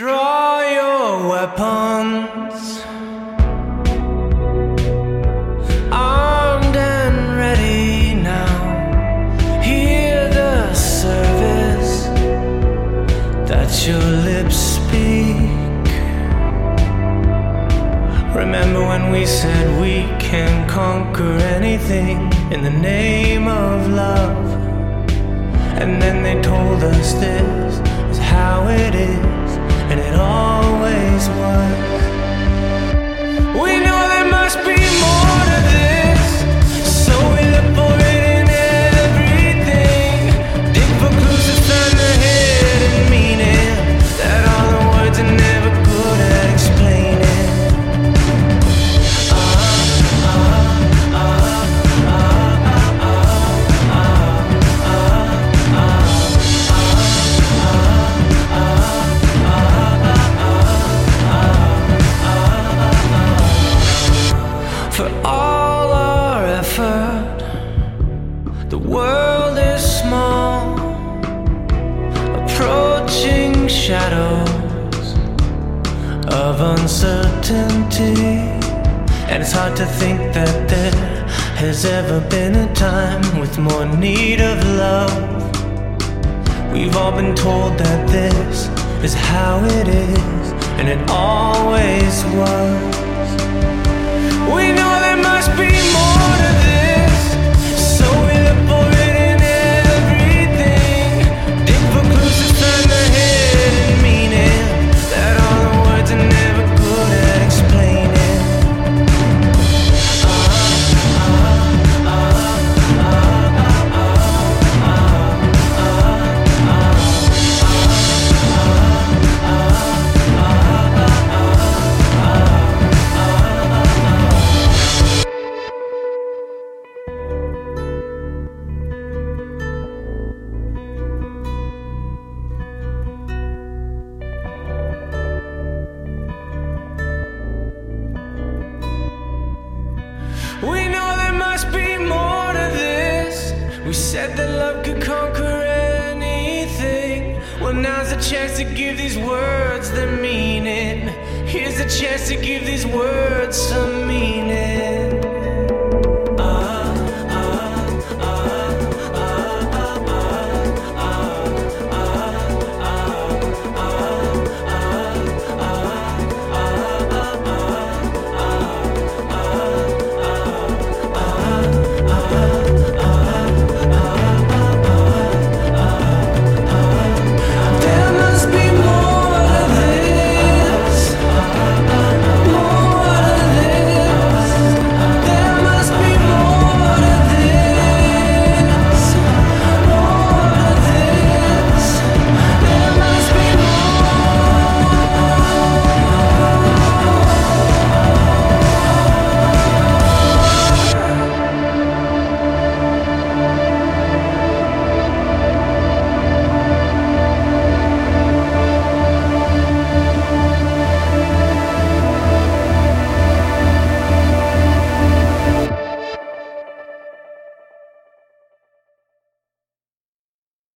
Draw your weapons. Armed and ready now. Hear the service that your lips speak. Remember when we said we can conquer anything in the name of love? And then they told us this world is small, approaching shadows of uncertainty. And it's hard to think that there has ever been a time with more need of love. We've all been told that this is how it is, and it always was. We know there must be more to We said that love could conquer anything. Well, now's the chance to give these words their meaning. Here's the chance to give these words some.